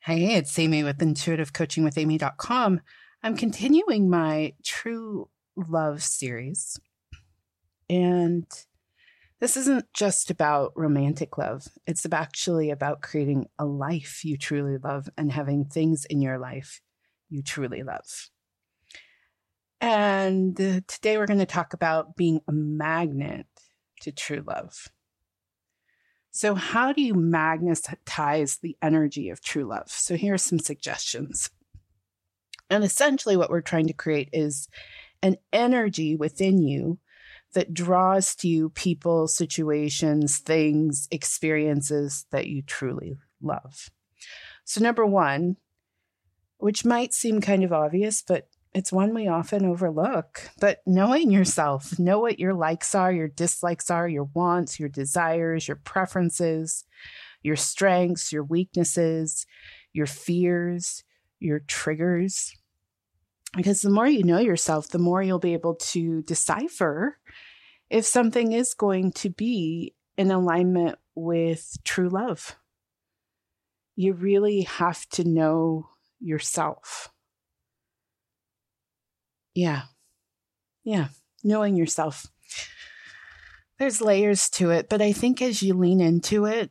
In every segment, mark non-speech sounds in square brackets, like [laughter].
Hey, it's Amy with intuitivecoachingwithamy.com. I'm continuing my true love series. And this isn't just about romantic love. It's actually about creating a life you truly love and having things in your life you truly love. And today we're going to talk about being a magnet to true love. So, how do you magnetize the energy of true love? So, here are some suggestions. And essentially, what we're trying to create is an energy within you that draws to you people, situations, things, experiences that you truly love. So, number one, which might seem kind of obvious, but it's one we often overlook. But knowing yourself, know what your likes are, your dislikes are, your wants, your desires, your preferences, your strengths, your weaknesses, your fears, your triggers. Because the more you know yourself, the more you'll be able to decipher if something is going to be in alignment with true love. You really have to know yourself. Yeah. Yeah. Knowing yourself. There's layers to it, but I think as you lean into it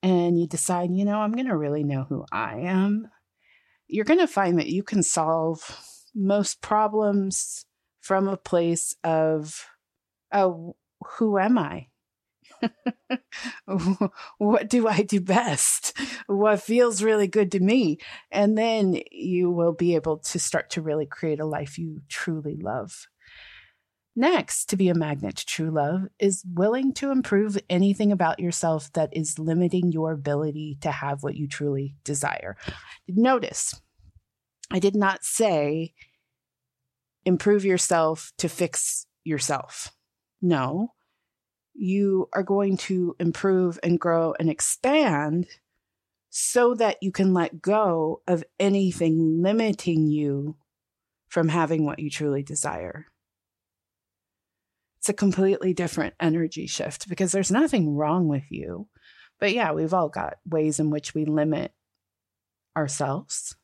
and you decide, you know, I'm going to really know who I am, you're going to find that you can solve most problems from a place of, oh, who am I? [laughs] what do I do best? What feels really good to me? And then you will be able to start to really create a life you truly love. Next, to be a magnet to true love is willing to improve anything about yourself that is limiting your ability to have what you truly desire. Notice, I did not say improve yourself to fix yourself. No, you are going to improve and grow and expand so that you can let go of anything limiting you from having what you truly desire. It's a completely different energy shift because there's nothing wrong with you. But yeah, we've all got ways in which we limit ourselves,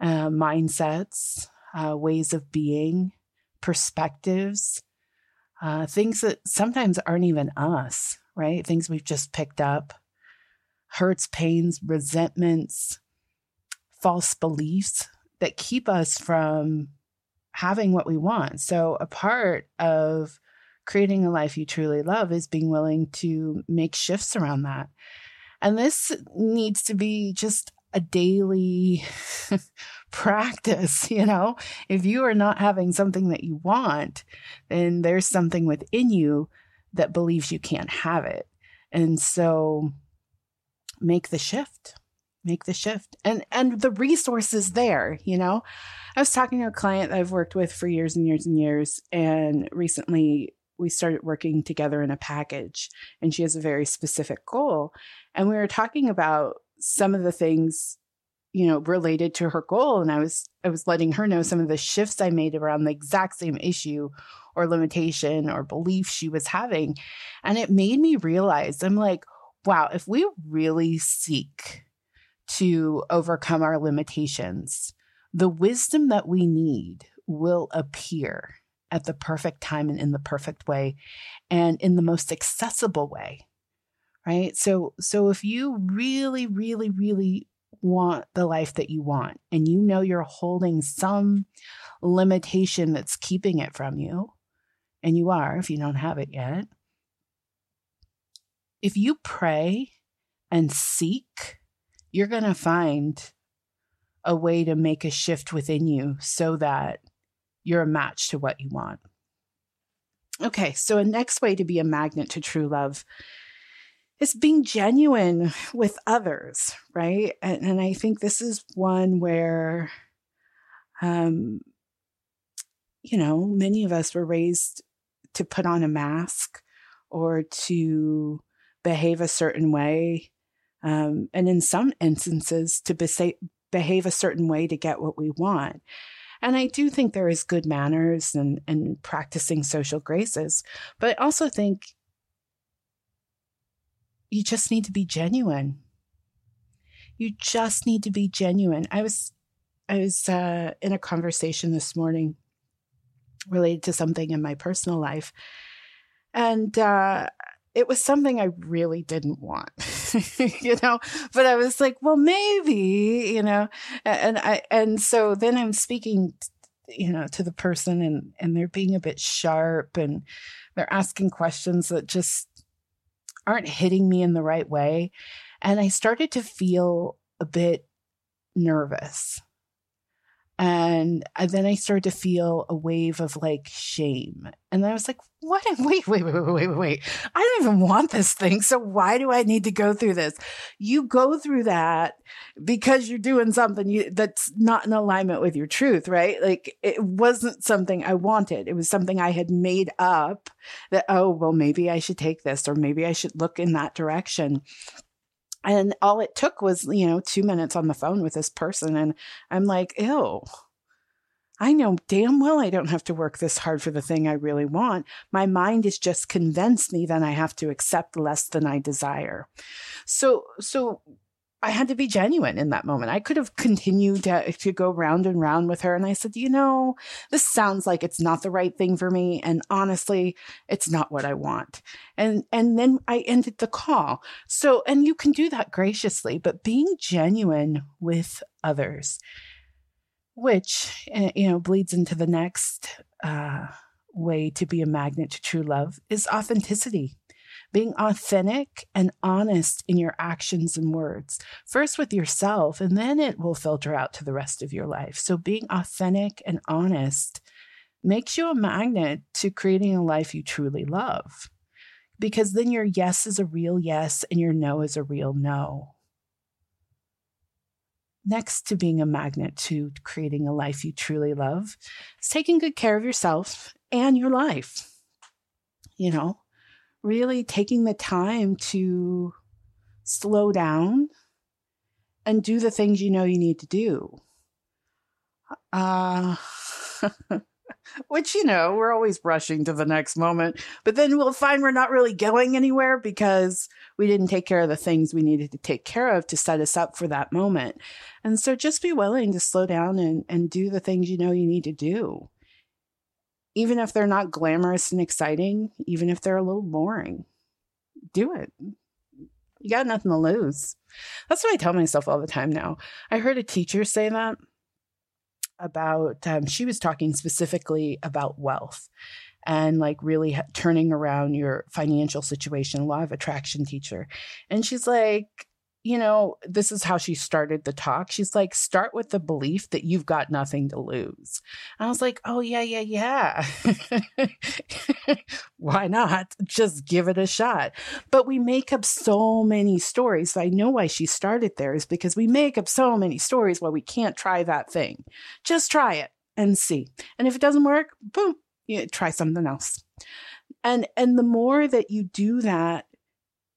uh, mindsets, uh, ways of being, perspectives, uh, things that sometimes aren't even us, right? Things we've just picked up, hurts, pains, resentments, false beliefs that keep us from having what we want. So, a part of creating a life you truly love is being willing to make shifts around that. And this needs to be just a daily [laughs] practice. [laughs] You know, if you are not having something that you want, then there's something within you that believes you can't have it. And so make the shift make the shift and and the resources there you know i was talking to a client that i've worked with for years and years and years and recently we started working together in a package and she has a very specific goal and we were talking about some of the things you know related to her goal and i was i was letting her know some of the shifts i made around the exact same issue or limitation or belief she was having and it made me realize i'm like wow if we really seek to overcome our limitations the wisdom that we need will appear at the perfect time and in the perfect way and in the most accessible way. Right? So so if you really really really want the life that you want and you know you're holding some limitation that's keeping it from you, and you are if you don't have it yet, if you pray and seek, you're going to find a way to make a shift within you so that you're a match to what you want. Okay, so a next way to be a magnet to true love is being genuine with others, right? And, and I think this is one where, um, you know, many of us were raised to put on a mask or to behave a certain way. Um, and in some instances, to be- behave a certain way to get what we want. And I do think there is good manners and, and practicing social graces, but I also think you just need to be genuine. You just need to be genuine. I was I was uh, in a conversation this morning related to something in my personal life, and uh, it was something I really didn't want, [laughs] you know. But I was like, well, maybe, you know, and I and so then I'm speaking, you know, to the person, and and they're being a bit sharp, and they're asking questions that just aren't hitting me in the right way, and I started to feel a bit nervous and uh, then I started to feel a wave of like shame. And I was like, what? [laughs] Wait, wait, wait, wait, wait, wait. I don't even want this thing. So why do I need to go through this? You go through that because you're doing something you, that's not in alignment with your truth, right? Like it wasn't something I wanted. It was something I had made up that, oh, well, maybe I should take this or maybe I should look in that direction and all it took was you know two minutes on the phone with this person and i'm like ew. I know damn well i don't have to work this hard for the thing i really want. My mind is just convinced me that i have to accept less than i desire. So so I had to be genuine in that moment. I could have continued to, to go round and round with her. And I said, you know, this sounds like it's not the right thing for me. And honestly, it's not what I want. And, and then I ended the call. So, and you can do that graciously, but being genuine with others, which, eh, you know, bleeds into the next, uh, way to be a magnet to true love is authenticity being authentic and honest in your actions and words, first with yourself, and then it will filter out to the rest of your life. So, being authentic and honest makes you a magnet to creating a life you truly love. Because then your yes is a real yes and your no is a real no. Next to being a magnet to creating a life you truly love is taking good care of yourself and your life. You know, really taking the time to slow down and do the things you know you need to do. Uh, [laughs] which, you know, we're always rushing to the next moment, but then we'll find we're not really going anywhere because we didn't take care of the things we needed to take care of to set us up for that moment. And so just be willing to slow down and, and do the things you know you need to do even if they're not glamorous and exciting, even if they're a little boring, do it. You got nothing to lose. That's what I tell myself all the time now. I heard a teacher say that about, um, she was talking specifically about wealth and like really turning around your financial situation, law of attraction teacher. And she's like, you know, this is how she started the talk. She's like, start with the belief that you've got nothing to lose. And I was like, oh, yeah, yeah, yeah. [laughs] Why not? Just give it a shot. But we make up so many stories. I know why she started there is because we make up so many stories why we can't try that thing. Just try it and see. And if it doesn't work, boom, you try something else. And and the more that you do that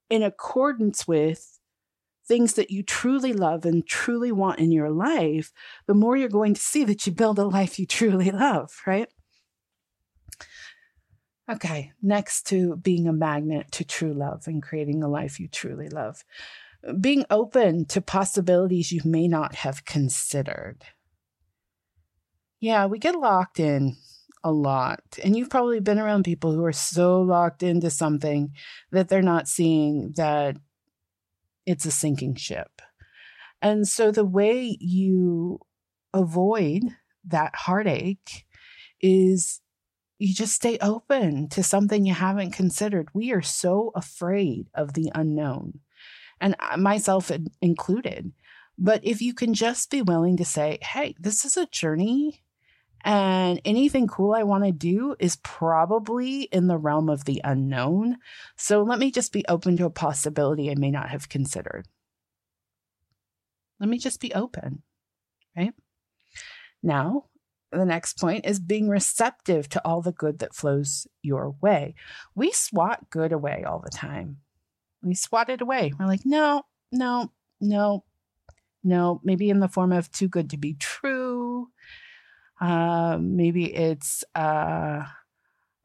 in accordance with things that you truly love and truly want in your life, the more you're going to see that you build a life you truly love, right? Okay, next to being a magnet to true love and creating a life you truly love, being open to possibilities you may not have considered. Yeah, we get locked in a lot. And you've probably been around people who are so locked into something that they're not seeing that it's a sinking ship. And so the way you avoid that heartache is you just stay open to something you haven't considered. We are so afraid of the unknown, and myself included. But if you can just be willing to say, hey, this is a journey, and anything cool I want to do is probably in the realm of the unknown. So let me just be open to a possibility I may not have considered. Let me just be open, right? Now, the next point is being receptive to all the good that flows your way. We swat good away all the time. We swat it away. We're like, no, no, no, no, maybe in the form of too good to be true uh, maybe it's uh,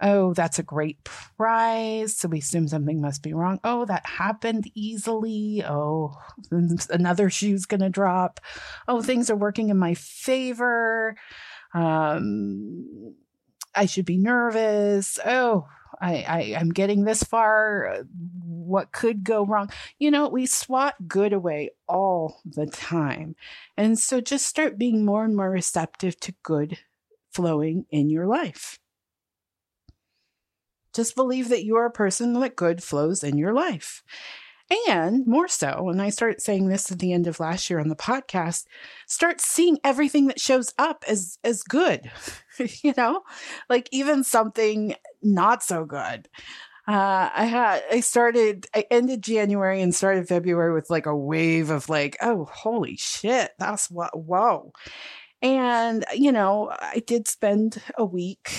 Oh, that's a great price. So we assume something must be wrong. Oh, that happened easily. Oh, [laughs] another shoe's going to drop. Oh, things are working in my favor. Um, I should be nervous. Oh, I, I I'm getting this far. Uh, what could go wrong? You know, we swat good away all the time. And so just start being more and more receptive to good flowing in your life. Just believe that you are a person that good flows in your life. And more so, and I started saying this at the end of last year on the podcast, start seeing everything that shows up as as good. [laughs] you know? Like even something not so good. Uh, I had, I started, I ended January and started February with like a wave of like, oh, holy shit, that's what, whoa. And, you know, I did spend a week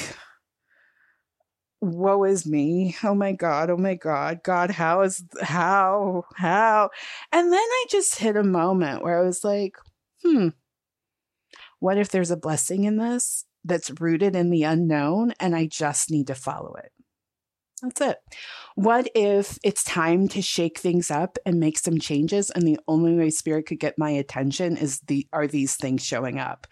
woe is me. Oh my God. Oh my God. God, how is, how, how? And then I just hit a moment where I was like, hmm, what if there's a blessing in this that's rooted in the unknown and I just need to follow it? That's it. What if it's time to shake things up and make some changes and the only way spirit could get my attention is the are these things showing up.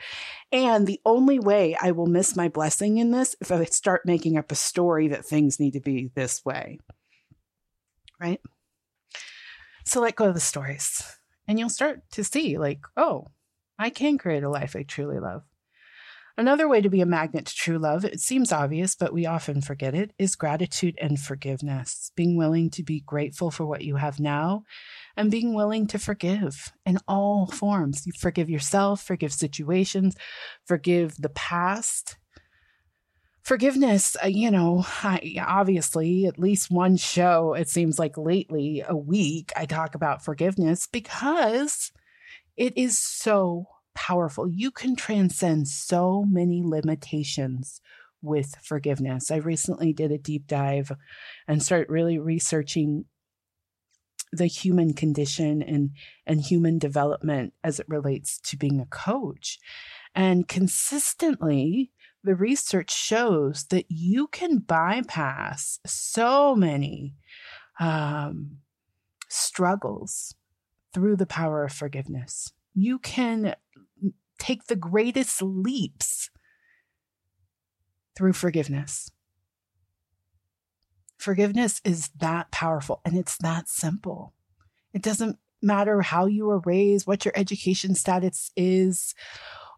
And the only way I will miss my blessing in this if I start making up a story that things need to be this way. Right? So let go of the stories and you'll start to see like, oh, I can create a life I truly love. Another way to be a magnet to true love, it seems obvious, but we often forget it, is gratitude and forgiveness. Being willing to be grateful for what you have now and being willing to forgive in all forms. You forgive yourself, forgive situations, forgive the past. Forgiveness, uh, you know, I, obviously, at least one show, it seems like lately, a week, I talk about forgiveness because it is so powerful. You can transcend so many limitations with forgiveness. I recently did a deep dive and started really researching the human condition and and human development as it relates to being a coach. And consistently the research shows that you can bypass so many um, struggles through the power of forgiveness. You can take the greatest leaps through forgiveness. Forgiveness is that powerful and it's that simple. It doesn't matter how you were raised, what your education status is,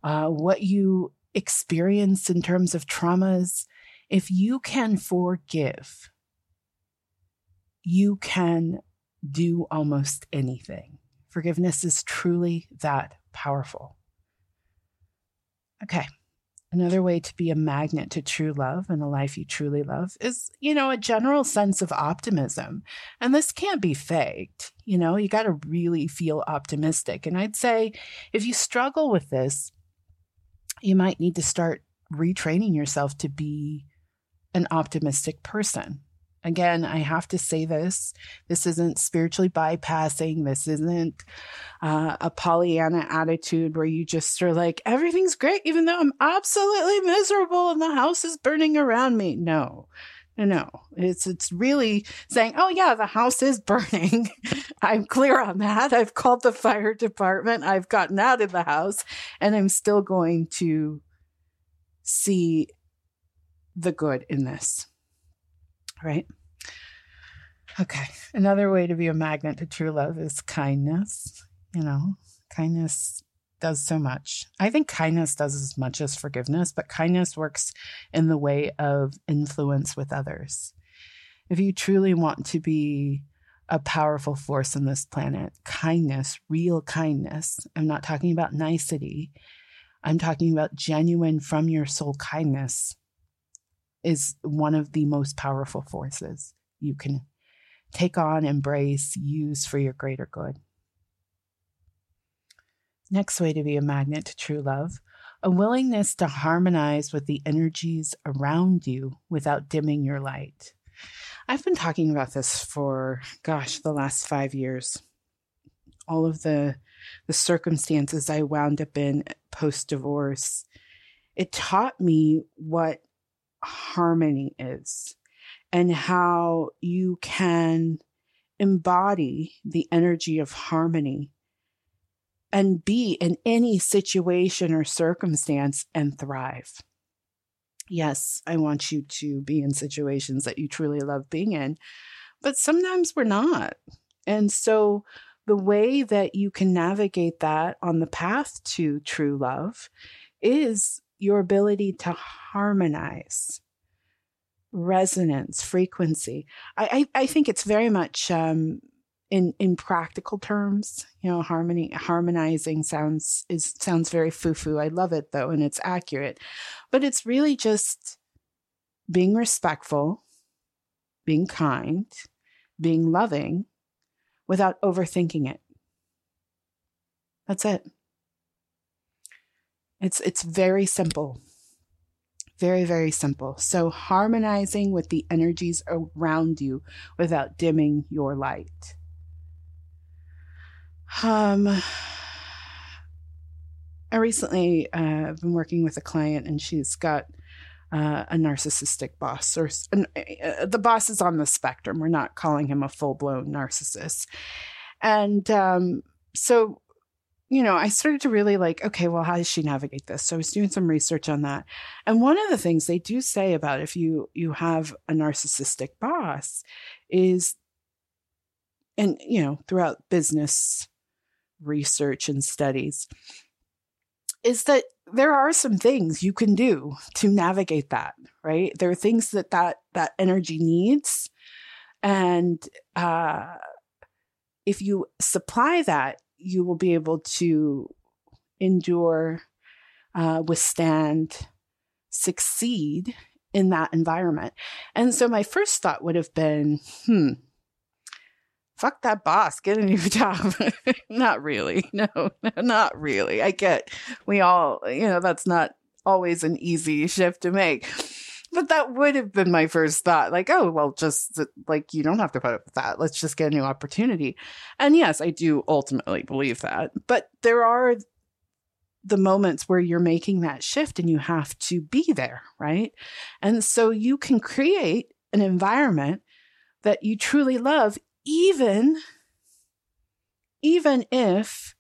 uh, what you experience in terms of traumas. If you can forgive, you can do almost anything. Forgiveness is truly that powerful. Okay. Another way to be a magnet to true love and a life you truly love is, you know, a general sense of optimism. And this can't be faked. You know, you got to really feel optimistic. And I'd say if you struggle with this, you might need to start retraining yourself to be an optimistic person. Again, I have to say this. This isn't spiritually bypassing. This isn't uh, a Pollyanna attitude where you just are like, everything's great, even though I'm absolutely miserable and the house is burning around me. No, no, it's, it's really saying, oh yeah, the house is burning. [laughs] I'm clear on that. I've called the fire department. I've gotten out of the house and I'm still going to see the good in this. Right? Okay. Another way to be a magnet to true love is kindness. You know, kindness does so much. I think kindness does as much as forgiveness, but kindness works in the way of influence with others. If you truly want to be a powerful force on this planet, kindness, real kindness, I'm not talking about nicety, I'm talking about genuine from your soul kindness, is one of the most powerful forces you can take on, embrace, use for your greater good. Next way to be a magnet to true love a willingness to harmonize with the energies around you without dimming your light. I've been talking about this for, gosh, the last five years. All of the, the circumstances I wound up in post divorce, it taught me what harmony is and how you can embody the energy of harmony and be in any situation or circumstance and thrive. Yes, I want you to be in situations that you truly love being in, but sometimes we're not. And so the way that you can navigate that on the path to true love is your ability to harmonize resonance frequency. I i, I think it's very much um, in in practical terms you know harmony harmonizing sounds is sounds very foo-foo. I love it though and it's accurate. But it's really just being respectful being kind being loving without overthinking it. That's it. It's it's very simple very, very simple. So harmonizing with the energies around you without dimming your light. Um, I recently uh, been working with a client, and she's got uh, a narcissistic boss, or uh, the boss is on the spectrum. We're not calling him a full blown narcissist, and um, so you know, I started to really like, okay, well, how does she navigate this? So I was doing some research on that. And one of the things they do say about if you you have a narcissistic boss is and you know, throughout business research and studies is that there are some things you can do to navigate that right there are things that that that energy needs and uh if you supply that you will be able to endure uh, withstand succeed in that environment and so my first thought would have been hmm fuck that boss, get a new [laughs] job. not really. [laughs] No, [laughs] not really. I get we all, you know, that's not always an easy shift to make. But that would have been my first thought. Like, oh, well, just like you don't have to put up with that. Let's just get a new opportunity. And yes, I do ultimately believe that. But there are the moments where you're making that shift and you have to be there, right? And so you can create an environment that you truly love, even even if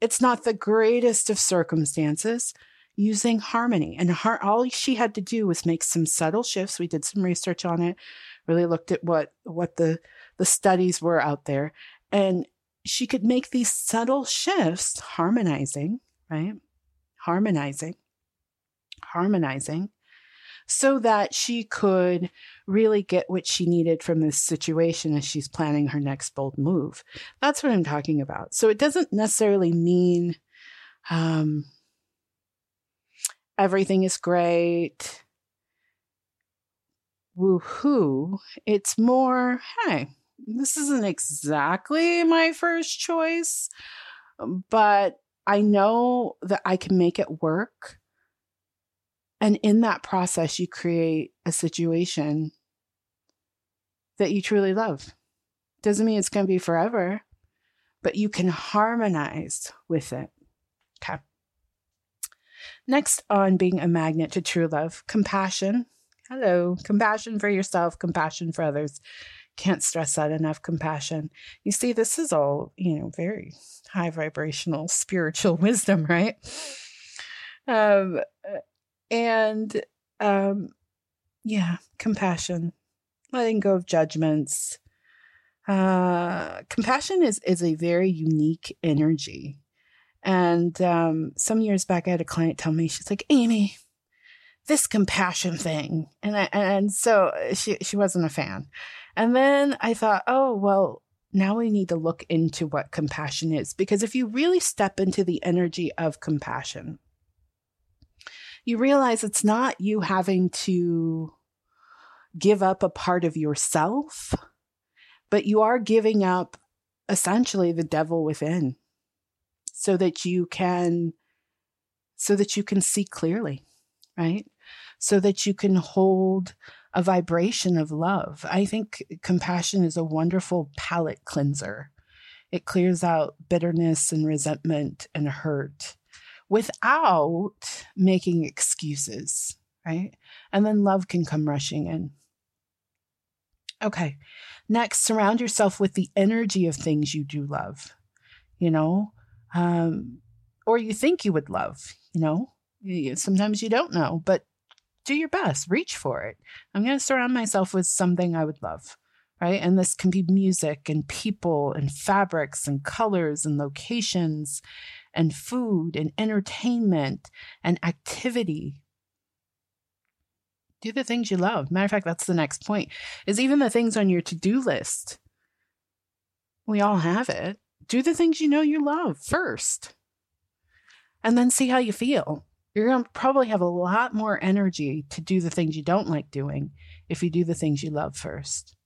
it's not the greatest of circumstances using harmony and her, all she had to do was make some subtle shifts we did some research on it really looked at what what the the studies were out there and she could make these subtle shifts harmonizing right harmonizing harmonizing so that she could really get what she needed from this situation as she's planning her next bold move. That's what I'm talking about. So it doesn't necessarily mean um, everything is great. Woohoo. It's more, hey, this isn't exactly my first choice, but I know that I can make it work and in that process, you create a situation that you truly love. Doesn't mean it's going to be forever, but you can harmonize with it. Next on being a magnet to true love, compassion. Hello, compassion for yourself, compassion for others. Can't stress that enough. Compassion. You see, this is all, you know, very high vibrational [laughs] spiritual wisdom, right? Um, and um, yeah, compassion, letting go of judgments. Uh, compassion is is a very unique energy. And um, some years back, I had a client tell me, she's like, Amy, this compassion thing, and I, and so she she wasn't a fan. And then I thought, oh well, now we need to look into what compassion is. Because if you really step into the energy of compassion, you realize it's not you having to give up a part of yourself, but you are giving up essentially the devil within so that you can so that you can see clearly, right? So that you can hold a vibration of love. I think compassion is a wonderful palate cleanser. It clears out bitterness and resentment and hurt without making excuses, right? And then love can come rushing in. Okay. Next, surround yourself with the energy of things you do love, you know, um, or you think you would love, you know. Sometimes you don't know, but do your best, reach for it. I'm going to surround myself with something I would love, right? And this can be music and people and fabrics and colors and locations and food and entertainment and activity. Do the things you love. Matter of fact, that's the next point is even the things on your to do list. We all have it. Do the things you know you love first and then see how you feel. You're going to probably have a lot more energy to do the things you don't like doing if you do the things you love first.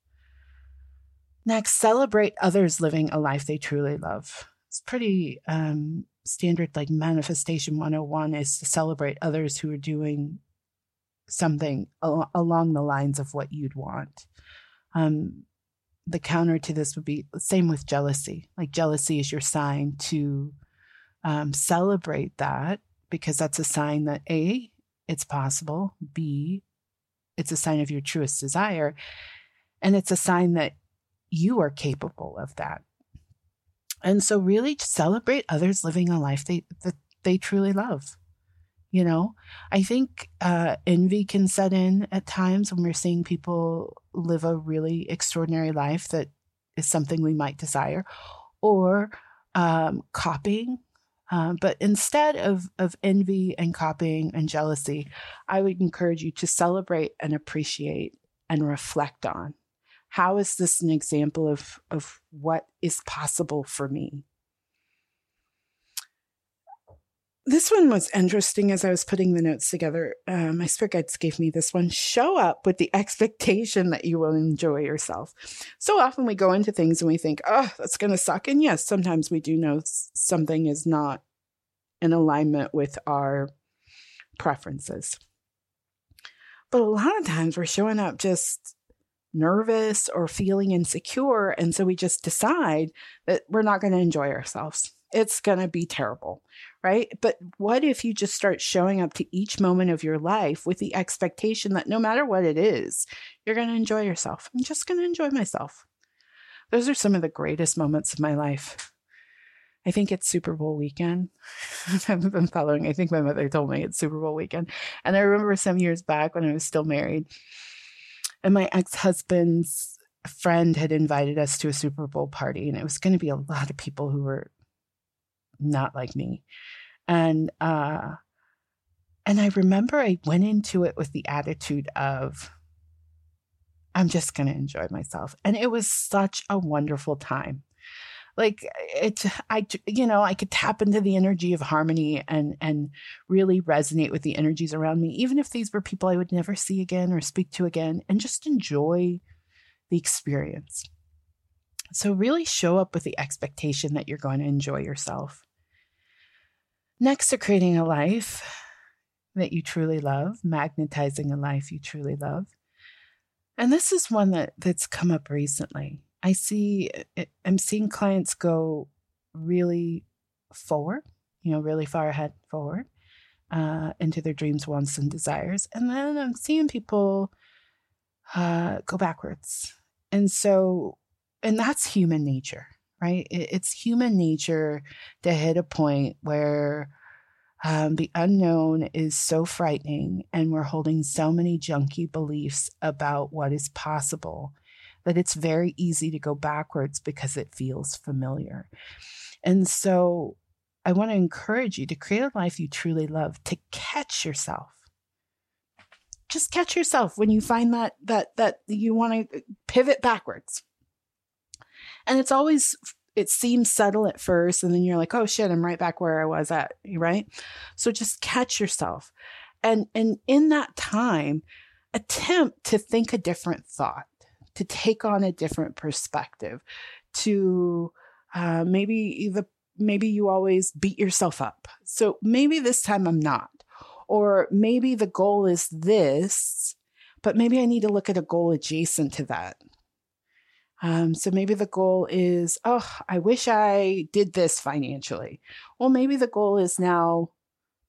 Next, celebrate others living a life they truly love. It's pretty um, standard, like manifestation 101 is to celebrate others who are doing something al- along the lines of what you'd want. Um, the counter to this would be same with jealousy. Like jealousy is your sign to um, celebrate that because that's a sign that A, it's possible, B, it's a sign of your truest desire, and it's a sign that you are capable of that. And so, really celebrate others living a life they, that they truly love. You know, I think uh, envy can set in at times when we're seeing people live a really extraordinary life that is something we might desire, or um, copying um, but instead of, of envy and copying and jealousy, I would encourage you to celebrate and appreciate and reflect on how is this an example of, of what is possible for me? This one was interesting as I was putting the notes together. Um, My spirit guides gave me this one. Show up with the [laughs] expectation that you will enjoy yourself. So often we go into things and we think, oh, that's going to suck. And yes, sometimes we do know something is not in alignment with our preferences. But a lot of times we're showing up just nervous or feeling insecure. And so we just decide that we're not going to enjoy ourselves. It's going to be terrible right? But what if you just start showing up to each moment of your life with the expectation that no matter what it is, you're going to enjoy yourself? I'm just going to enjoy myself. Those are some of the greatest moments of my life. I think it's Super Bowl weekend. [laughs] I haven't been following. I think my mother told me it's Super Bowl weekend. And I remember some years back when I was still married, and my ex husband's friend had invited us to a Super Bowl party, and it was going to be a lot of people who were not like me. And uh and I remember I went into it with the attitude of I'm just going to enjoy myself. And it was such a wonderful time. Like it I you know, I could tap into the energy of harmony and and really resonate with the energies around me even if these were people I would never see again or speak to again and just enjoy the experience. So, really show up with the expectation that you're going to enjoy yourself. Next to creating a life that you truly love, magnetizing a life you truly love. And this is one that, that's come up recently. I see, I'm seeing clients go really forward, you know, really far ahead forward uh, into their dreams, wants, and desires. And then I'm seeing people uh, go backwards. And so and that's human nature, right? It's human nature to hit a point where um, the unknown is so frightening and we're holding so many junky beliefs about what is possible that it's very easy to go backwards because it feels familiar. And so I want to encourage you to create a life you truly love, to catch yourself. Just catch yourself when you find that that that you want to pivot backwards and it's always, it seems subtle at first. And then you're like, oh shit, I'm right back where I was at. Right. So just catch yourself. And, and in that time, attempt to think a different thought, to take on a different perspective, to uh, maybe the maybe you always beat yourself up. So maybe this time I'm not. Or maybe the goal is this, but maybe I need to look at a goal adjacent to that. Um, so maybe the goal is, oh, I wish I did this financially. Well, maybe the goal is now,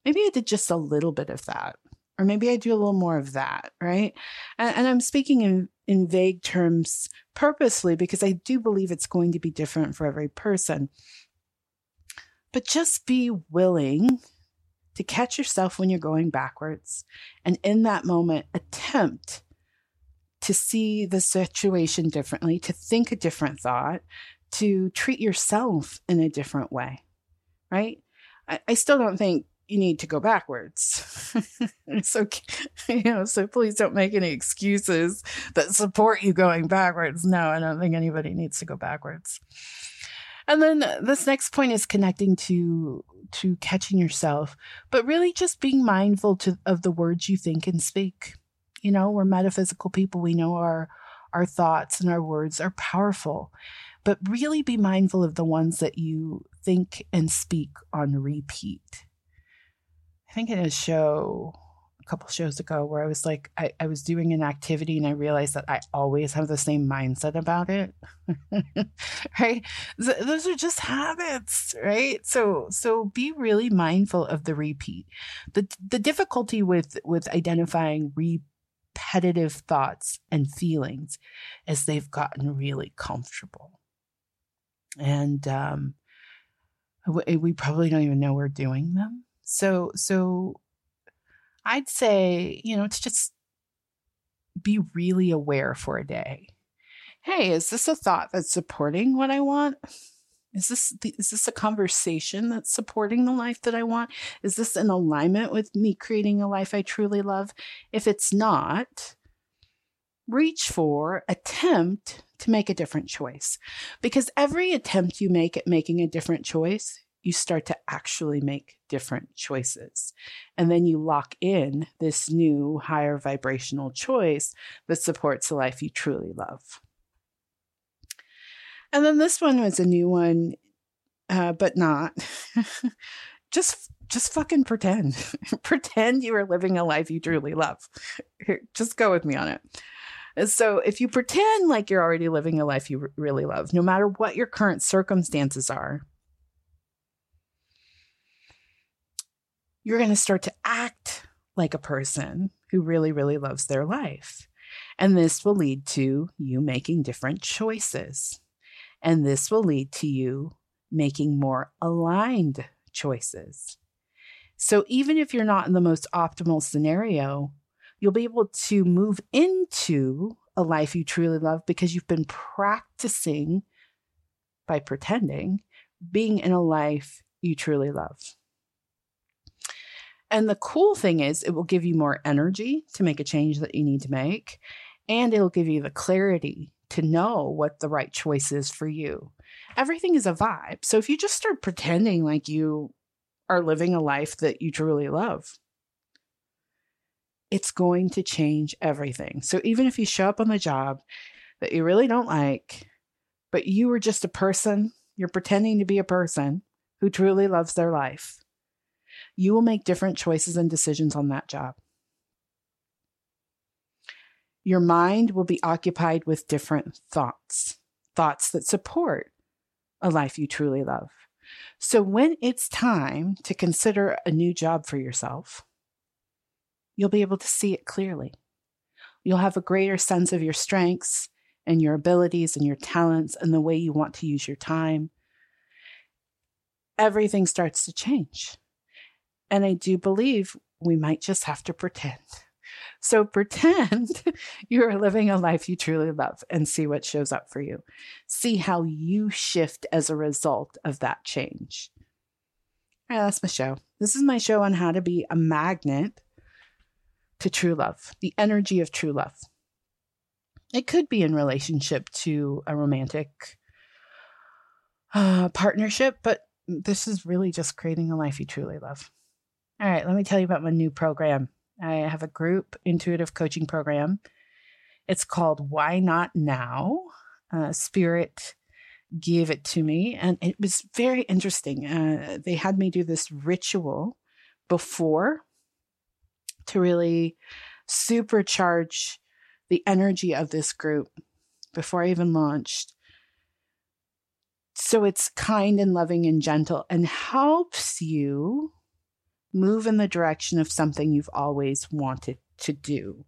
maybe I did just a little bit of that. Or maybe I do a little more of that, right? And, and I'm speaking in, in vague terms purposely because I do believe it's going to be different for every person. But just be willing to catch yourself when you're going backwards. And in that moment, attempt to see the situation differently, to think a different thought, to treat yourself in a different way, right? I, I still don't think you need to go backwards. [laughs] so, [laughs] you know, so please don't make any excuses that support you going backwards. No, I don't think anybody needs to go backwards. And then this next point is connecting to to catching yourself, but really just being mindful to, of the words you think and speak. You know, we're metaphysical people. We know our our thoughts and our words are powerful, but really be mindful of the ones that you think and speak on repeat. I think in a show a couple shows ago where I was like, I, I was doing an activity and I realized that I always have the same mindset about it. [laughs] right? Th- those are just habits, right? So so be really mindful of the repeat. The the difficulty with with identifying repetitive thoughts and feelings as they've gotten really comfortable. And um we probably don't even know we're doing them. So so I'd say, you know, to just be really aware for a day. Hey, is this a thought that's supporting what I want? Is this is this a conversation that's supporting the life that I want? Is this in alignment with me creating a life I truly love? If it's not, reach for, attempt to make a different choice. Because every attempt you make at making a different choice you start to actually make different choices. And then you lock in this new higher vibrational choice that supports the life you truly love. And then this one was a new one, uh, but not. [laughs] just just fucking pretend. [laughs] pretend you are living a life you truly love. Here, just go with me on it. So, if you pretend like you're already living a life you really love, no matter what your current circumstances are, you're going to start to act like a person who really, really loves their life. And this will lead to you making different choices. And this will lead to you making more aligned choices. So even if you're not in the most optimal scenario, you'll be able to move into a life you truly love because you've been practicing by pretending being in a life you truly love. And the cool thing is, it will give you more energy to make a change that you need to make. And it'll give you the clarity to know what the right choice is for you. Everything is a vibe. So if you just start pretending like you are living a life that you truly love, it's going to change everything. So even if you show up on the job that you really don't like, but you are just a person, you're pretending to be a person who truly loves their life you will make different choices and decisions on that job. Your mind will be occupied with different thoughts, thoughts that support a life you truly love. So when it's time to consider a new job for yourself, you'll be able to see it clearly. You'll have a greater sense of your strengths and your abilities and your talents and the way you want to use your time. Everything starts to change. And I do believe we might just have to pretend. So pretend [laughs] you are living a life you truly love and see what shows up for you. See how you shift as a result of that change. All right, that's my show. This is my show on how to be a magnet to true love, the energy of true love. It could be in relationship to a romantic uh, partnership, but this is really just creating a life you truly love. All right, let me tell you about my new program. I have a group intuitive coaching program. It's called Why Not Now? Uh, Spirit gave it to me, and it was very interesting. Uh, they had me do this ritual before to really supercharge the energy of this group before I even launched. So it's kind and loving and gentle and helps you move in the direction of something you've always wanted to do.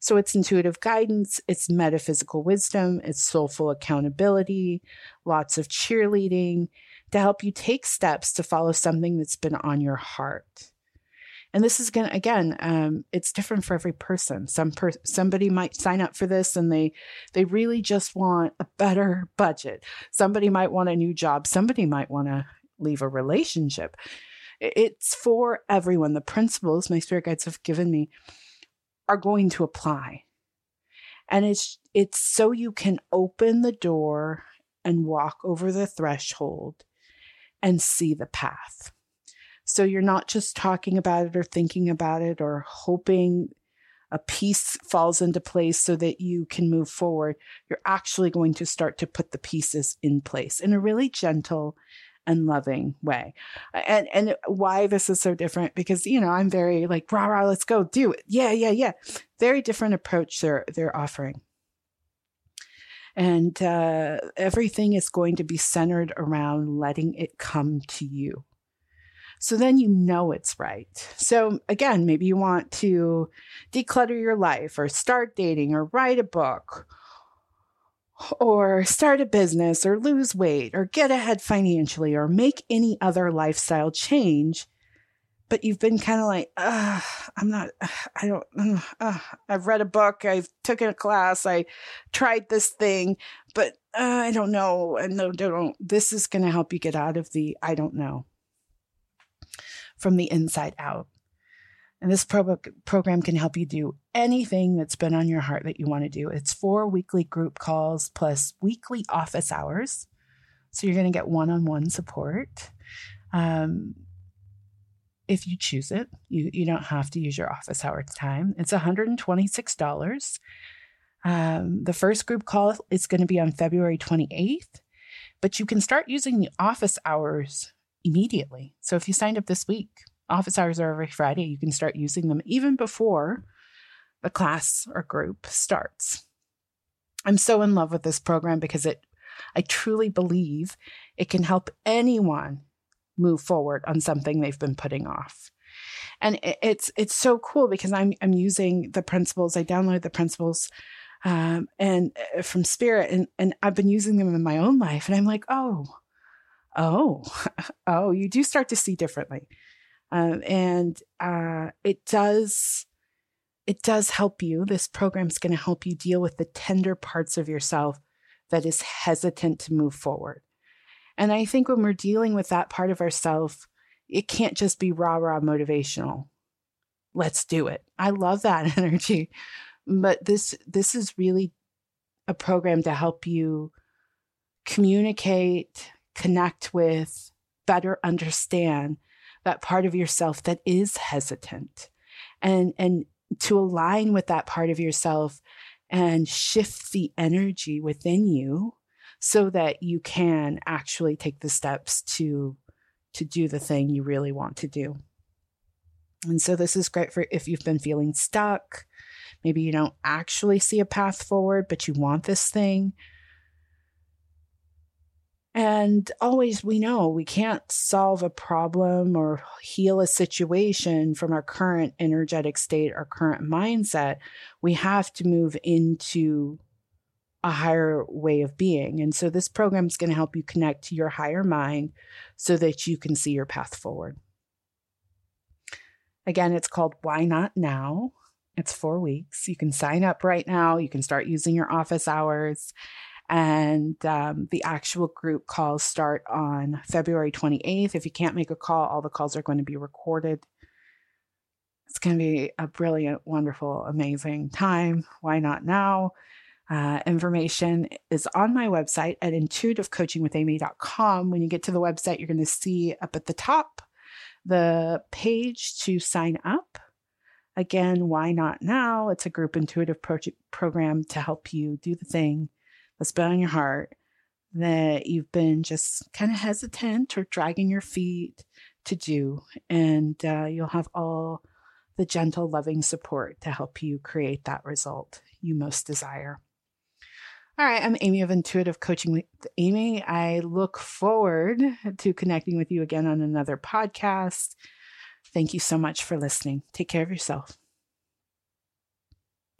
So it's intuitive guidance, it's metaphysical wisdom, it's soulful accountability, lots of cheerleading to help you take steps to follow something that's been on your heart. And this is going to, again, um, it's different for every person. Some per- somebody might sign up for this and they, they really just want a better [laughs] budget. Somebody might want a new job. Somebody might want to leave a relationship. It's for everyone. The principles my spirit guides have given me are going to apply. And it's it's so you can open the door and walk over the threshold and see the path. So you're not just talking about it or thinking about it or hoping a piece falls into place so that you can move forward. You're actually going to start to put the pieces in place in a really gentle and loving way. And and why this is so different because you know I'm very like rah rah let's go do it yeah yeah yeah very different approach they're they're offering. And uh, everything is going to be centered around letting it come to you. So then you know it's right. So again, maybe you want to declutter your life or start dating or write a book or start a business or lose weight or get ahead financially or make any other lifestyle change. But you've been kind of like i'm not i don't i've read a book i've taken a class i tried this thing but uh, i don't know and no don't this is going to help you get out of the i don't know from the inside out and this pro- program can help you do anything that's been on your heart that you want to do. It's four weekly group calls plus weekly office hours. So you're going to get one on one support. Um, if you choose it, you, you don't have to use your office hours time. It's $126. Um, the first group call is going to be on February 28th, but you can start using the office hours immediately. So if you signed up this week, office hours are every Friday. You can start using them even before the class or group starts. I'm so in love with this program because it I truly believe it can help anyone move forward on something they've been putting off. And it's it's so cool because I'm I'm using the principles. I downloaded the principles um, and uh, from Spirit, and and I've been using them in my own life, and I'm like, oh, oh, [laughs] oh, you do start to see differently. Um, and uh, it does it does help you. This program is going to help you deal with the tender parts of yourself that is hesitant to move forward. And I think when we're dealing with that part of ourself, it can't just be rah rah motivational. Let's do it. I love that [laughs] energy. But this this is really a program to help you communicate, connect with, better understand that part of yourself that is hesitant and and to align with that part of yourself and shift the energy within you so that you can actually take the steps to to do the thing you really want to do. And so this is great for if you've been feeling stuck, maybe you don't actually see a path forward but you want this thing and always we know we can't solve a problem or heal a situation from our current energetic state, our current mindset. We have to move into a higher way of being. And so this program is going to help you connect to your higher mind so that you can see your path forward. Again, it's called Why Not Now. It's four weeks. You can sign up right now. You can start using your office hours and um, the actual group calls start on February 28th. If you can't make a call, all the calls are going to be recorded. It's going to be a brilliant, wonderful, amazing time. Why not now? Uh, information is on my website at intuitivecoachingwithamy.com. When you get to the website, you're going to see up at the top the page to sign up. Again, why not now? It's a group intuitive project program to help you do the thing that's been on your heart that you've been just kind of hesitant or dragging your feet to do. And uh, you'll have all the gentle, loving support to help you create that result you most desire. All right, I'm Amy of Intuitive Coaching with Amy. I look forward to connecting with you again on another podcast. Thank you so much for listening. Take care of yourself.